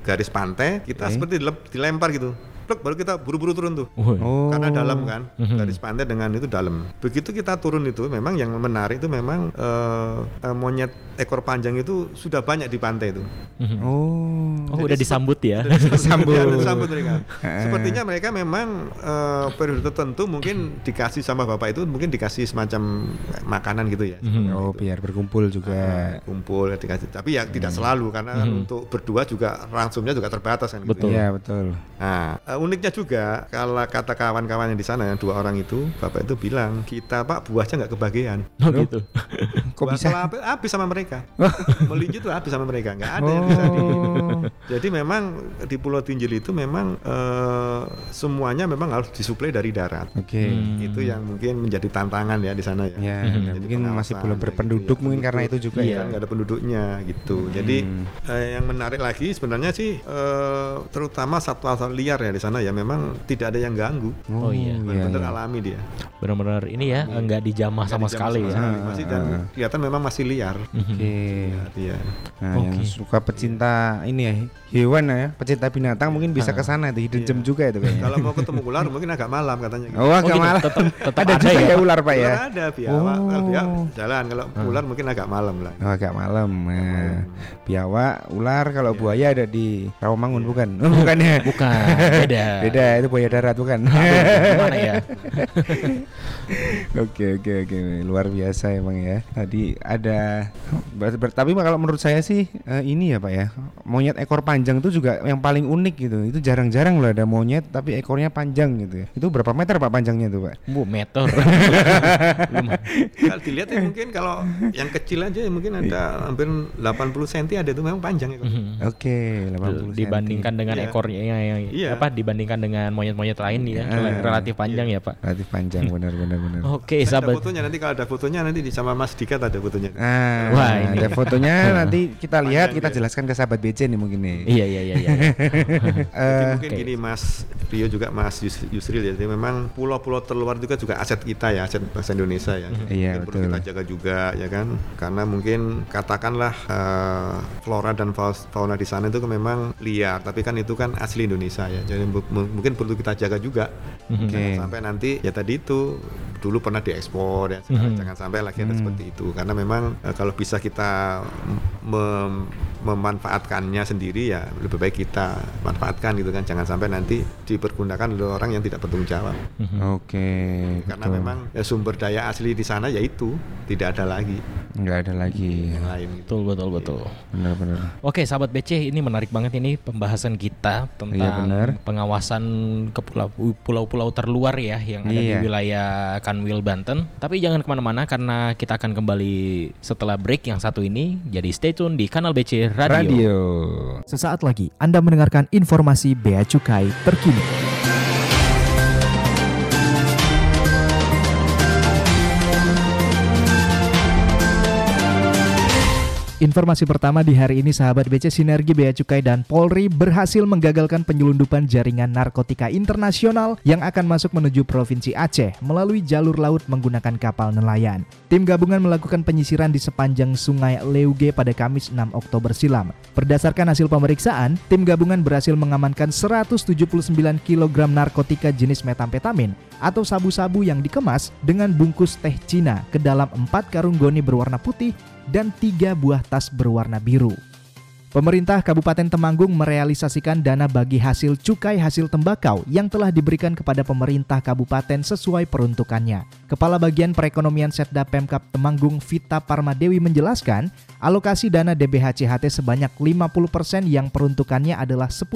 garis pantai, kita Oke. seperti dilempar gitu. Plek, baru kita buru-buru turun tuh. Oh, Karena dalam kan, Mhm. garis pantai dengan itu dalam. Begitu kita turun itu, memang yang menarik itu memang eh, eh, monyet ekor panjang itu sudah banyak di pantai itu. Mhm. Oh, Oh, udah disambut ya. Disambut. Ya, disambut mereka. Sepertinya mereka memang eh, periode tertentu mungkin dikasih sama bapak itu mungkin dikasih semacam makanan gitu ya. Mhm. Oh, biar berkumpul juga. Kumpul dikasih, tapi ya tidak selalu karena untuk berdua juga ransumnya juga terbatas kan. gitu Betul. ya. Iya, betul. Nah, uniknya juga kalau kata kawan-kawan yang di sana yang dua orang itu, bapak itu bilang kita pak buahnya nggak kebagian. Oh gitu. Kok Buah bisa? habis sama mereka. Melinju tuh habis sama mereka, nggak ada yang bisa di Oh. Jadi memang di Pulau Tinjil itu memang eh, semuanya memang harus disuplai dari darat. Oke. Hmm. Itu yang mungkin menjadi tantangan ya di sana ya. Ya, Jadi mungkin masih belum berpenduduk gitu ya. mungkin karena itu juga Iya, ya. nggak ada penduduknya gitu. Jadi Hmm. eh, yang menarik lagi sebenarnya sih eh, terutama satwa-satwa liar ya di sana ya memang tidak ada yang ganggu. Oh, iya. Benar-benar iya. alami dia. Benar-benar ini ya nggak dijamah Nggak sama dijamah sekali ya. sekali. Masih dan Ah, kelihatan memang masih liar. Oke. Iya. Nah, yang Oke. suka pecinta ini ya hewan ya, pecinta binatang mungkin bisa ke sana itu hidden Iya. gem juga itu kayaknya. Kalau mau ketemu ular mungkin agak malam katanya. gitu. Oh, agak gitu, malah. tetap- tetap ada ada juga ya, ular Pak ya. Ular ada biawak, kalau biawak Oh. jalan kalau ular mungkin agak malam lah. Oh, agak malam. Nah, biawak, ular, kalau Iya. buaya ada di Rawamangun bukan? Oh, bukan ya? Bukan, beda. Beda, itu buaya darat bukan? Aduh, gimana ya? Oke oke oke luar biasa emang ya. Tadi ada tapi kalau menurut saya sih eh, ini ya Pak ya. Monyet ekor panjang itu juga yang paling unik gitu. Itu jarang-jarang loh ada monyet tapi ekornya panjang gitu ya. Itu berapa meter Pak panjangnya itu Pak? Bu meter. Kalau dilihat ya mungkin kalau yang kecil aja ya mungkin ada hampir 80 cm ada itu memang panjang ya. Mhm. Oke, 80 dibandingkan dengan Iya. ekornya yang, yang Iya. apa dibandingkan dengan monyet-monyet lain ya Ah. relatif panjang ya pak. Relatif panjang benar benar benar. Oke Ada sahabat. fotonya nanti kalau ada fotonya nanti di sama Mas Dika ada fotonya. Ah, Wah, ini. ada fotonya nanti kita lihat Panjang kita ya. jelaskan ke sahabat BC nih mungkin nih. Iya iya iya. iya. Eh, mungkin gini Mas Rio juga Mas Yus- Yusril ya. Jadi memang pulau-pulau terluar juga juga aset kita ya, aset bangsa Indonesia ya. Iya, Mungkin perlu betul. kita jaga juga ya kan. Karena mungkin katakanlah eh, flora dan fauna di sana itu kan memang liar, tapi kan itu kan asli Indonesia ya. Jadi mungkin perlu kita jaga juga. Mhm. Oke. Jangan sampai nanti ya tadi itu dulu pernah diekspor ya sekarang Mhm. jangan sampai lagi ada Hmm. seperti itu karena memang eh, kalau bisa kita mem- memanfaatkannya sendiri ya lebih baik kita manfaatkan gitu kan jangan sampai nanti dipergunakan oleh orang yang tidak bertanggung jawab Mhm. Oke. karena betul. memang ya, sumber daya asli di sana yaitu tidak ada lagi nggak ada lagi. yang lain gitu. Betul betul betul. Benar benar. Oke sahabat BC ini menarik banget ini pembahasan kita tentang Iya, benar. pengawasan ke pulau- pulau-pulau terluar ya yang ada di Iya. wilayah Kanwil Banten. Tapi jangan ke mana-mana karena kita akan kembali setelah break yang satu ini. Jadi stay tune di kanal BC Radio. Radio. Sesaat lagi Anda mendengarkan informasi Bea Cukai terkini. Informasi pertama di hari ini sahabat BC Sinergi Bea Cukai dan Polri berhasil menggagalkan penyelundupan jaringan narkotika internasional yang akan masuk menuju Provinsi Aceh melalui jalur laut menggunakan kapal nelayan. Tim gabungan melakukan penyisiran di sepanjang Sungai Leuge pada Kamis 6 Oktober silam. Berdasarkan hasil pemeriksaan, tim gabungan berhasil mengamankan 179 kg narkotika jenis metamfetamin atau sabu-sabu yang dikemas dengan bungkus teh Cina ke dalam 4 karung goni berwarna putih dan tiga buah tas berwarna biru. Pemerintah Kabupaten Temanggung merealisasikan dana bagi hasil cukai hasil tembakau yang telah diberikan kepada pemerintah kabupaten sesuai peruntukannya. Kepala Bagian Perekonomian Setda Pemkap Temanggung Vita Parmadewi menjelaskan, alokasi dana DBHCHT sebanyak 50% yang peruntukannya adalah 10%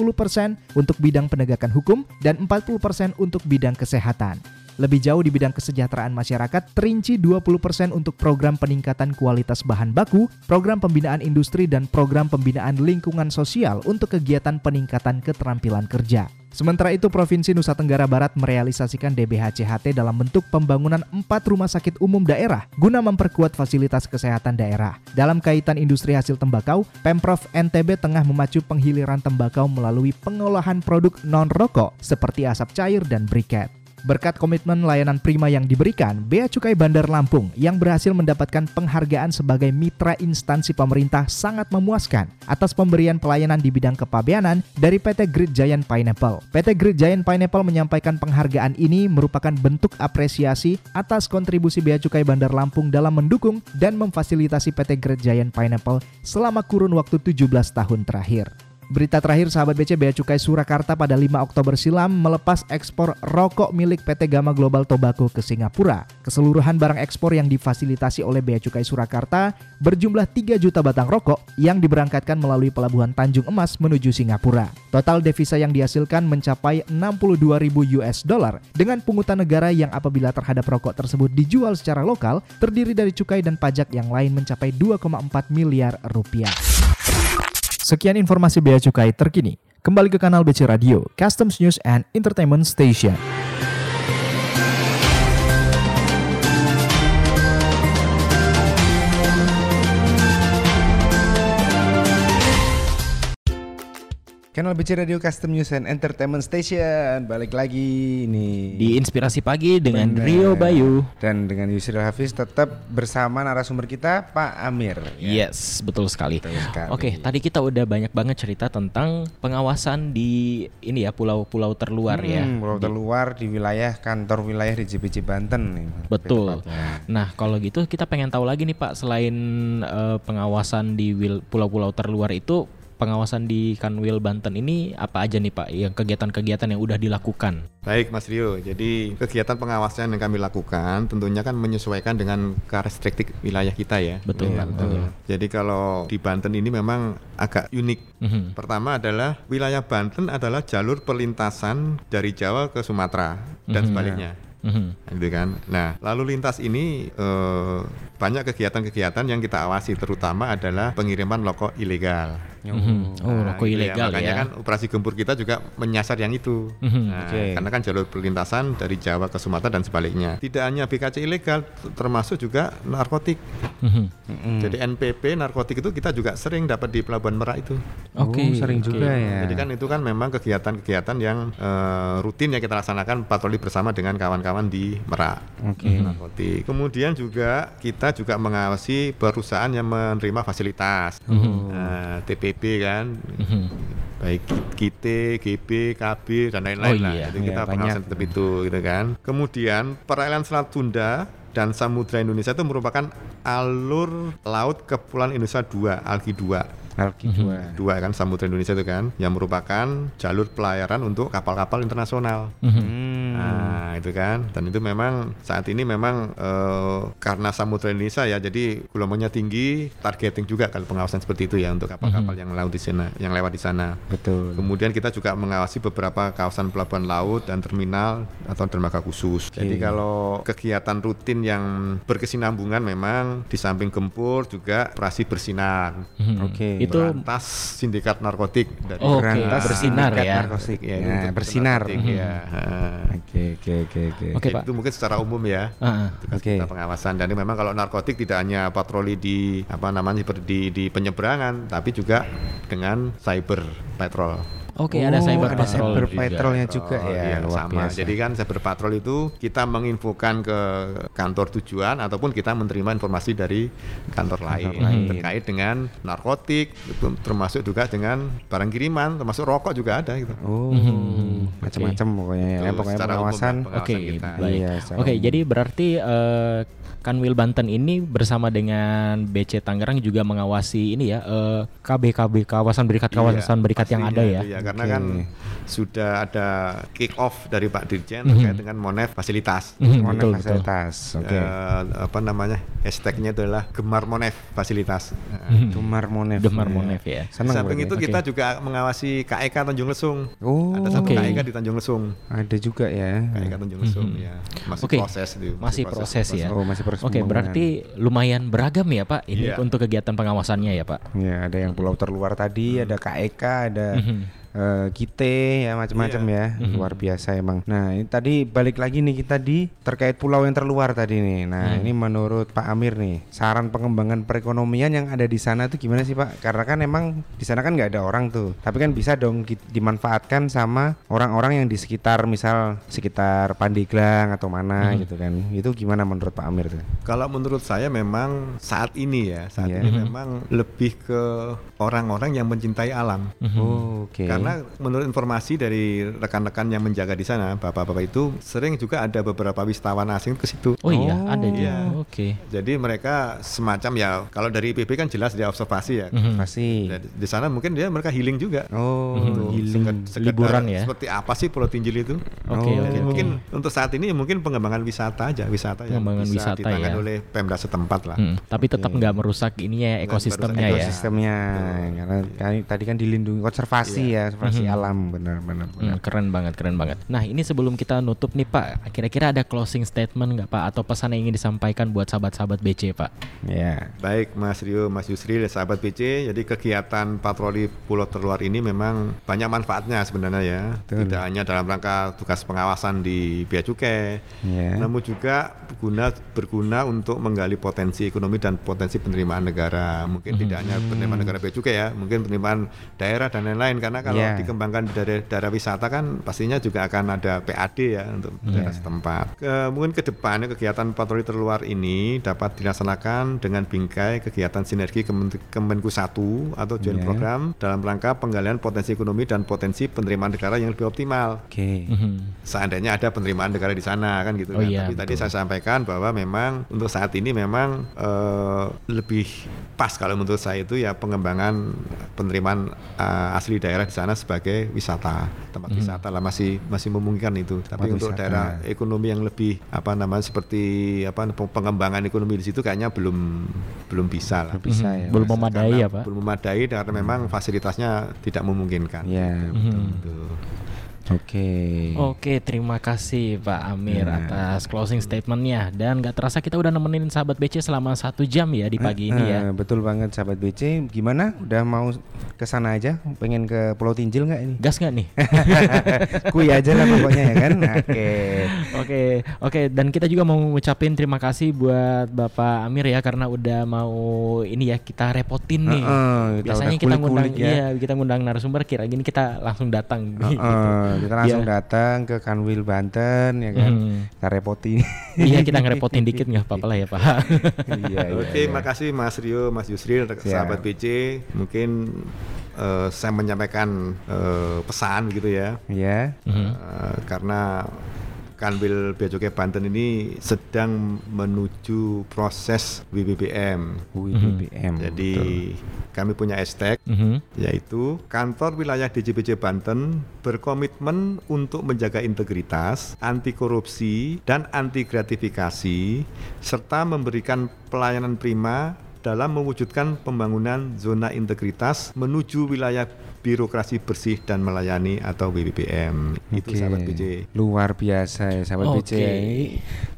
untuk bidang penegakan hukum dan 40% untuk bidang kesehatan. Lebih jauh di bidang kesejahteraan masyarakat, terinci 20% untuk program peningkatan kualitas bahan baku, program pembinaan industri dan program pembinaan lingkungan sosial untuk kegiatan peningkatan keterampilan kerja. Sementara itu, Provinsi Nusa Tenggara Barat merealisasikan DBHCHT dalam bentuk pembangunan empat rumah sakit umum daerah guna memperkuat fasilitas kesehatan daerah. Dalam kaitan industri hasil tembakau, Pemprov NTB tengah memacu penghiliran tembakau melalui pengolahan produk non-rokok seperti asap cair dan briket. Berkat komitmen layanan prima yang diberikan, Bea Cukai Bandar Lampung yang berhasil mendapatkan penghargaan sebagai mitra instansi pemerintah sangat memuaskan atas pemberian pelayanan di bidang kepabeanan dari PT Great Giant Pineapple. PT Great Giant Pineapple menyampaikan penghargaan ini merupakan bentuk apresiasi atas kontribusi Bea Cukai Bandar Lampung dalam mendukung dan memfasilitasi PT Great Giant Pineapple selama kurun waktu 17 tahun terakhir. Berita terakhir sahabat BC Bea Cukai Surakarta pada 5 Oktober silam melepas ekspor rokok milik PT Gama Global Tobacco ke Singapura. Keseluruhan barang ekspor yang difasilitasi oleh Bea Cukai Surakarta berjumlah 3 juta batang rokok yang diberangkatkan melalui pelabuhan Tanjung Emas menuju Singapura. Total devisa yang dihasilkan mencapai 62 ribu US dollar dengan pungutan negara yang apabila terhadap rokok tersebut dijual secara lokal terdiri dari cukai dan pajak yang lain mencapai 2,4 miliar rupiah. Sekian informasi Bea Cukai terkini. Kembali ke kanal BC Radio, Customs News and Entertainment Station. Channel BC Radio Custom News and Entertainment Station balik lagi nih Di Inspirasi Pagi dengan Bener. Rio Bayu. dan dengan Yusril Hafiz tetap bersama narasumber kita Pak Amir. ya. Yes, betul sekali. Betul sekali. Oke, tadi kita udah banyak banget cerita tentang pengawasan di ini ya pulau-pulau terluar ya. Hmm, pulau terluar di wilayah kantor wilayah di JPC Banten nih. Betul. Nah, kalau gitu kita pengen tahu lagi nih Pak, selain eh, pengawasan di pulau-pulau terluar itu, pengawasan di Kanwil Banten ini apa aja nih Pak? Yang kegiatan-kegiatan yang udah dilakukan? Baik Mas Rio, jadi kegiatan pengawasan yang kami lakukan tentunya kan menyesuaikan dengan karakteristik wilayah kita ya. Betul, Iya, betul. Jadi kalau di Banten ini memang agak unik. Mhm. Pertama adalah wilayah Banten adalah jalur perlintasan dari Jawa ke Sumatera dan sebaliknya. Mhm. gitu kan. Nah, lalu lintas ini eh, banyak kegiatan-kegiatan yang kita awasi, terutama adalah pengiriman rokok ilegal. Mhm. Oh, Nah, rokok gitu ilegal Makanya ya. kan operasi gempur kita juga menyasar yang itu. Mhm. Nah, Oke. Karena kan jalur perlintasan dari Jawa ke Sumatera dan sebaliknya. Tidak hanya BKC ilegal, termasuk juga narkotik. Mm-mm. Jadi NPP narkotik itu kita juga sering dapat di Pelabuhan Merak itu. Oke, Oh, sering oke. juga ya. Jadi kan itu kan memang kegiatan-kegiatan yang eh, rutin yang kita laksanakan patroli bersama dengan kawan-kawan di Merak. Oke. Narkotik. Kemudian juga kita juga mengawasi perusahaan yang menerima fasilitas. Nah, TPP kan, Mhm. baik KIT, GB, KB dan lain-lain Oh lah. iya. Itu Iya, kita banyak. pengawasan tetap itu gitu kan. Kemudian perairan Selat Sunda dan Samudra Indonesia itu merupakan alur laut Kepulauan Indonesia 2, ALKI 2. Alki dua. Dua kan Samudra Indonesia itu kan yang merupakan jalur pelayaran untuk kapal-kapal internasional. Mhm. Hmm. Nah, itu kan. Dan itu memang saat ini memang eh, karena Samudra Indonesia ya, jadi gelombangnya tinggi, targeting juga kalau pengawasan seperti itu ya untuk kapal-kapal yang laut di sana, yang lewat di sana. Betul. Kemudian kita juga mengawasi beberapa kawasan pelabuhan laut dan terminal atau dermaga khusus. Jadi kalau kegiatan rutin yang berkesinambungan memang di samping gempur juga operasi bersinar. Mhm. Oke. Itu Berantas sindikat narkotik dari Oh, Oke, Berantas bersinar sindikat ya. narkotik. ya, Ya, untuk bersinar. narkotik, ya. Oke, oke, oke, oke. Oke, Pak. Itu mungkin secara umum ya. Kan Oke. kita pengawasan dan memang kalau narkotik tidak hanya patroli di apa namanya seperti di, di penyeberangan tapi juga dengan cyber patrol. Oke, ada Oh, cyber ada patrol cyber juga. patrolnya juga Oh, ya, iya, luar sama. biasa. Jadi kan cyber patrol itu kita menginfokan ke kantor tujuan ataupun kita menerima informasi dari kantor lain, lain. terkait dengan narkotik, termasuk juga dengan barang kiriman, termasuk rokok juga ada gitu. Oh, Mhm. macam-macam pokoknya ya. Itu Pokoknya pengawasan. Oke, pengawasan kita. baik. Iya, secara Oke, umum. jadi berarti eh, Kanwil Banten ini bersama dengan BC Tangerang juga mengawasi ini ya eh, KBKB kawasan berikat kawasan Iya, berikat yang ada ya. itu karena Oke. kan sudah ada kick off dari Pak Dirjen Mhm. terkait dengan Monef fasilitas. Mhm, Monef betul betul. fasilitas. Oke. Eh, apa namanya? Hashtagnya adalah Gemar Monef fasilitas. Mhm. Gemar Monef. Gemar ya. Monef ya. Senang samping itu Oke. kita juga mengawasi KEK Tanjung Lesung. Oh, Ada satu Oke. KEK di Tanjung Lesung. ada juga ya. KEK Tanjung Lesung Mhm. ya. Masih Oke. proses itu. Masih proses ya. Oh, masih proses Oke, pembangunan. berarti lumayan beragam ya Pak ini Iya. untuk kegiatan pengawasannya ya Pak. Ya, ada yang pulau terluar tadi, ada KEK, ada Mhm. Eh, Kite ya macam-macam Iya. ya. Luar biasa emang. Nah, ini tadi balik lagi nih kita di terkait pulau yang terluar tadi nih. Nah, ini menurut Pak Amir nih, saran pengembangan perekonomian yang ada di sana tuh gimana sih, Pak? Karena kan emang di sana kan nggak ada orang tuh. Tapi kan bisa dong di- dimanfaatkan sama orang-orang yang di sekitar misal sekitar Pandeglang atau mana gitu kan. Itu gimana menurut Pak Amir tuh? Kalau menurut saya memang saat ini ya, saat Iya. ini memang lebih ke orang-orang yang mencintai alam. Oh, Oke. Karena menurut informasi dari rekan-rekan yang menjaga di sana, bapak-bapak itu sering juga ada beberapa wisatawan asing ke situ. Oh iya, Oh, ada juga. iya. Oke. Jadi mereka semacam ya, kalau dari IPB kan jelas dia observasi ya. Mhm. pasti. Dan di sana mungkin dia mereka healing juga. Oh, Mhm. healing. Seked- Liburan ya? Seperti apa sih Pulau Tinjil itu? Oke, Oh. oke. Jadi mungkin untuk saat ini mungkin pengembangan wisata aja, wisata yang Pengembangan bisa wisata ditangani ya. oleh Pemda setempat lah. Hmm, tapi tetap nggak merusak ininya ya ekosistemnya merusak ya. ekosistemnya karena kan- tadi kan dilindungi konservasi ya Konservasi alam benar benar benar. Hmm, keren banget, keren banget. Nah, ini sebelum kita nutup nih Pak, kira-kira ada closing statement nggak Pak atau pesan yang ingin disampaikan buat sahabat-sahabat BC Pak? Ya. Baik Mas Rio, Mas Yusril, sahabat BC. Jadi kegiatan patroli pulau terluar ini memang banyak manfaatnya sebenarnya ya. Betul. Tidak hanya dalam rangka tugas pengawasan di Bea Cukai, Ya. namun juga berguna berguna untuk menggali potensi ekonomi dan potensi penerimaan negara. Mungkin tidak hanya penerimaan negara Bea Cukai ya, mungkin penerimaan daerah dan lain-lain. Karena kalau Ya. dikembangkan di daerah, daerah wisata kan pastinya juga akan ada PAD ya untuk daerah setempat. Ke, mungkin ke depannya kegiatan patroli terluar ini dapat dilaksanakan dengan bingkai kegiatan sinergi Kemen- Kemenku 1 atau joint Ya. program dalam rangka penggalian potensi ekonomi dan potensi penerimaan negara yang lebih optimal Oke. Mhm. seandainya ada penerimaan negara di sana kan gitu Oh kan. iya, Tapi tadi saya sampaikan bahwa memang untuk saat ini memang eh, lebih pas kalau menurut saya itu ya pengembangan penerimaan eh, asli daerah di sana sebagai wisata tempat Mhm. wisata lah masih masih memungkinkan itu. Tapi Tempat untuk wisata. daerah ekonomi yang lebih apa namanya seperti apa pengembangan ekonomi di situ kayaknya belum belum bisa lah. Belum bisa Mhm. ya. Belum memadai Karena ya Pak? Belum memadai karena memang fasilitasnya tidak memungkinkan. Ya. Mhm. Tuh. Oke. Oke, terima kasih Pak Amir Ya. atas closing statementnya dan nggak terasa kita udah nemenin sahabat BC selama satu jam ya di pagi ini ya. Eh, betul banget sahabat BC. Gimana? Udah mau ke sana aja? Pengen ke Pulau Tinjil nggak ini? Gas nggak nih? Kui aja lah pokoknya ya kan. Oke. Oke, oke dan kita juga mau ngucapin terima kasih buat Bapak Amir ya karena udah mau ini ya kita repotin nih. Heeh, kita Biasanya kita ngundang ya. iya, kita ngundang narasumber kira gini kita langsung datang gitu. Heeh, kita langsung Iya. datang ke Kanwil Banten ya kan. Hmm. Kita repotin. iya, kita ngerepotin dikit nggak apa-apa lah ya, Pak. iya, iya, Oke, iya. makasih Mas Rio, Mas Yusril, Siap. sahabat BC. Mungkin eh, saya menyampaikan eh, pesan gitu ya, Ya. Mhm. Eh, karena Kanwil Bea Cukai Banten ini sedang menuju proses WBBM. Ui, Mhm. BBM. Jadi betul. kami punya hashtag Mhm. yaitu kantor wilayah DJBC Banten berkomitmen untuk menjaga integritas, anti korupsi, dan anti gratifikasi, serta memberikan pelayanan prima dalam mewujudkan pembangunan zona integritas menuju wilayah birokrasi bersih dan melayani atau WBBM. Itu Oke. sahabat BC. Luar biasa ya sahabat BC. Oke. Ini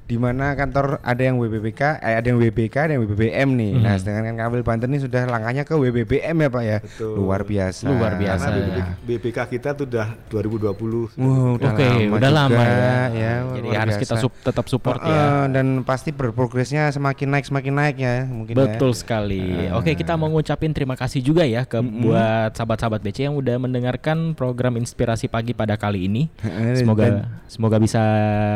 di mana kantor ada yang WBBK, eh, ada yang WBK, ada yang WBBM nih. Mhm. Nah, sedangkan Kanwil Banten ini sudah langkahnya ke WBBM ya Pak ya. Betul. Luar biasa. Luar biasa. Karena BBK, BBK kita tuh udah 2020. Wow, udah Oke, lama udah juga, lama ya. ya. Jadi harus biasa. kita sup- tetap support Heeh, ya. dan pasti berprogresnya semakin naik semakin naik ya mungkin ya. Betul sekali. Oke, kita mau ngucapin terima kasih juga ya ke buat sahabat-sahabat BC yang udah mendengarkan program inspirasi pagi pada kali ini. Semoga dan- semoga bisa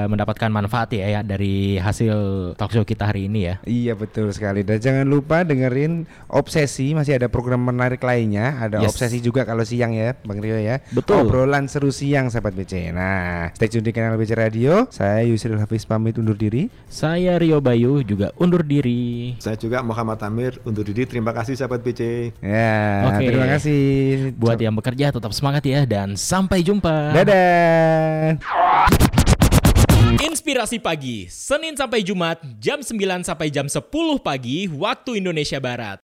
mendapatkan manfaat ya, ya dari hasil talk show kita hari ini ya. Iya betul sekali dan jangan lupa dengerin obsesi masih ada program menarik lainnya ada Yes. obsesi juga kalau siang ya Bang Rio ya Betul. obrolan seru siang sahabat BC nah stay tune di kanal BC Radio saya Yusril Hafiz pamit undur diri Saya Rio Bayu juga undur diri. Saya juga Muhammad Amir undur diri. Terima kasih sahabat BC. ya Oke. terima kasih Buat yang bekerja tetap semangat ya dan sampai jumpa. dadah Inspirasi Pagi, Senin sampai Jumat, jam 9 sampai jam 10 pagi, waktu Indonesia Barat.